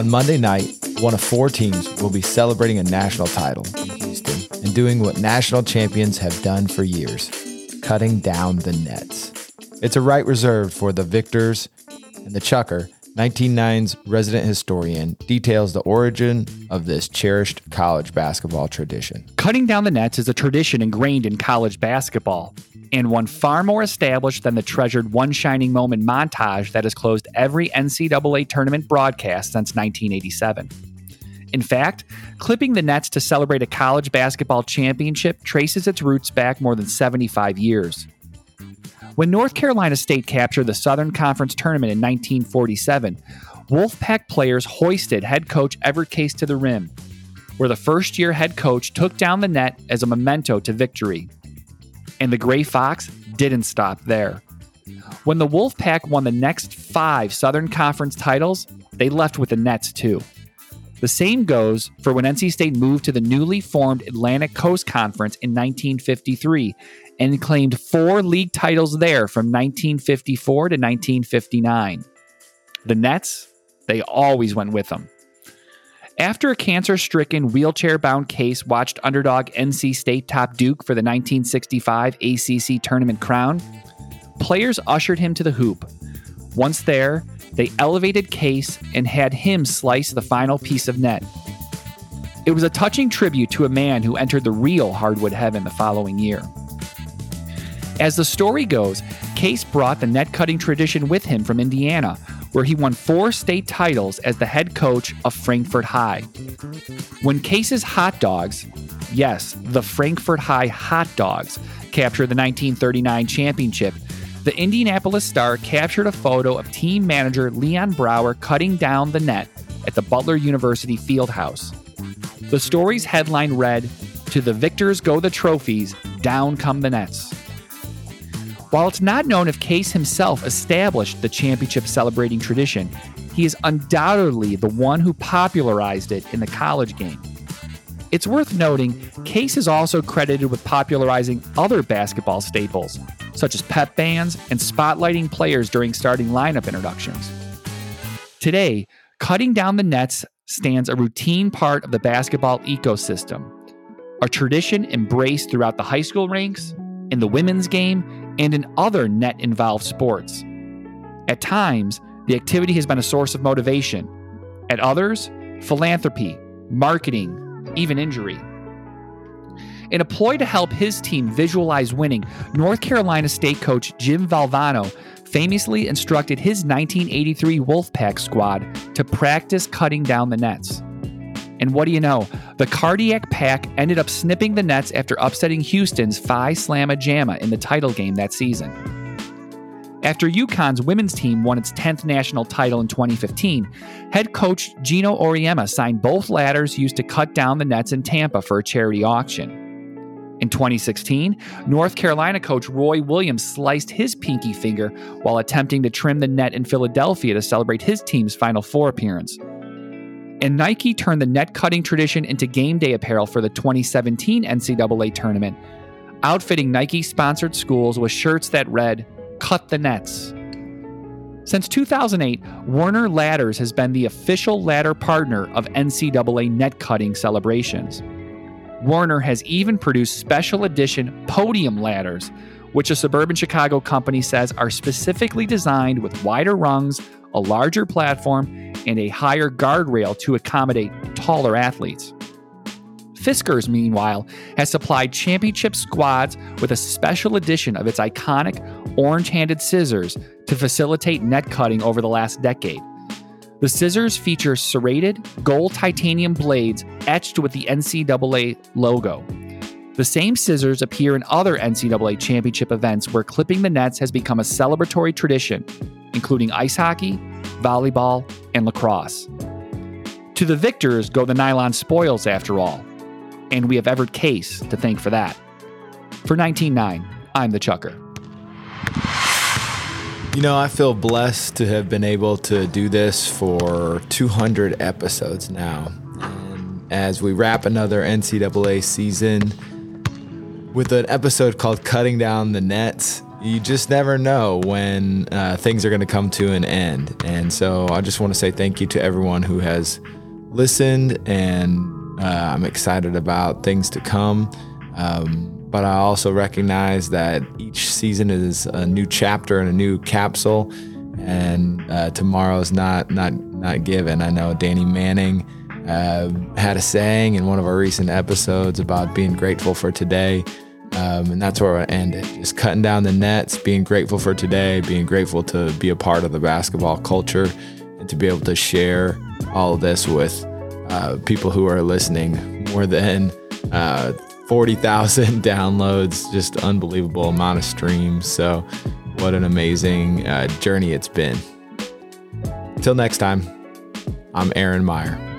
On Monday night, one of four teams will be celebrating a national title in Houston and doing what national champions have done for years cutting down the nets. It's a right reserved for the victors, and the Chucker, 19nine's resident historian, details the origin of this cherished college basketball tradition. Cutting down the nets is a tradition ingrained in college basketball, and one far more established than the treasured One Shining Moment montage that has closed every NCAA tournament broadcast since 1987. In fact, clipping the nets to celebrate a college basketball championship traces its roots back more than 75 years. When North Carolina State captured the Southern Conference tournament in 1947, Wolfpack players hoisted head coach Everett Case to the rim, where the first year head coach took down the net as a memento to victory. And the Gray Fox didn't stop there. When the Wolfpack won the next five Southern Conference titles, they left with the Nets too. The same goes for when NC State moved to the newly formed Atlantic Coast Conference in 1953 and claimed four league titles there from 1954 to 1959. The Nets, they always went with them. After a cancer stricken, wheelchair bound case watched underdog NC State top Duke for the 1965 ACC tournament crown, players ushered him to the hoop. Once there, they elevated Case and had him slice the final piece of net. It was a touching tribute to a man who entered the real hardwood heaven the following year. As the story goes, Case brought the net cutting tradition with him from Indiana, where he won four state titles as the head coach of Frankfort High. When Case's hot dogs, yes, the Frankfort High hot dogs, captured the 1939 championship, the Indianapolis Star captured a photo of team manager Leon Brower cutting down the net at the Butler University Fieldhouse. The story's headline read, To the victors go the trophies, down come the nets. While it's not known if Case himself established the championship celebrating tradition, he is undoubtedly the one who popularized it in the college game. It's worth noting, Case is also credited with popularizing other basketball staples, such as pep bands and spotlighting players during starting lineup introductions. Today, cutting down the nets stands a routine part of the basketball ecosystem, a tradition embraced throughout the high school ranks, in the women's game, and in other net involved sports. At times, the activity has been a source of motivation. At others, philanthropy, marketing, even injury. In a ploy to help his team visualize winning, North Carolina State coach Jim Valvano famously instructed his 1983 Wolfpack squad to practice cutting down the nets. And what do you know? The Cardiac Pack ended up snipping the nets after upsetting Houston's Phi Slamma Jamma in the title game that season. After UConn's women's team won its 10th national title in 2015, head coach Geno Auriemma signed both ladders used to cut down the nets in Tampa for a charity auction. In 2016, North Carolina coach Roy Williams sliced his pinky finger while attempting to trim the net in Philadelphia to celebrate his team's Final Four appearance. And Nike turned the net cutting tradition into game day apparel for the 2017 NCAA tournament, outfitting Nike sponsored schools with shirts that read, Cut the Nets. Since 2008, Werner Ladders has been the official ladder partner of NCAA net cutting celebrations. Werner has even produced special edition podium ladders, which a suburban Chicago company says are specifically designed with wider rungs, a larger platform, and a higher guardrail to accommodate taller athletes. Fiskars, meanwhile, has supplied championship squads with a special edition of its iconic orange handed scissors to facilitate net cutting over the last decade. The scissors feature serrated gold titanium blades etched with the NCAA logo. The same scissors appear in other NCAA championship events where clipping the nets has become a celebratory tradition, including ice hockey, volleyball, and lacrosse. To the victors go the nylon spoils, after all, and we have Everett Case to thank for that. For 19nine, I'm the Chucker. You know, I feel blessed to have been able to do this for 200 episodes now. And as we wrap another NCAA season with an episode called Cutting Down the Nets, you just never know when uh, things are going to come to an end. And so I just want to say thank you to everyone who has listened, and uh, I'm excited about things to come. Um, but I also recognize that each season is a new chapter and a new capsule, and uh, tomorrow's not not not given. I know Danny Manning uh, had a saying in one of our recent episodes about being grateful for today. Um, and that's where I end it. Just cutting down the nets, being grateful for today, being grateful to be a part of the basketball culture, and to be able to share all of this with uh, people who are listening. More than uh, 40,000 downloads, just unbelievable amount of streams. So, what an amazing uh, journey it's been. Until next time, I'm Aaron Meyer.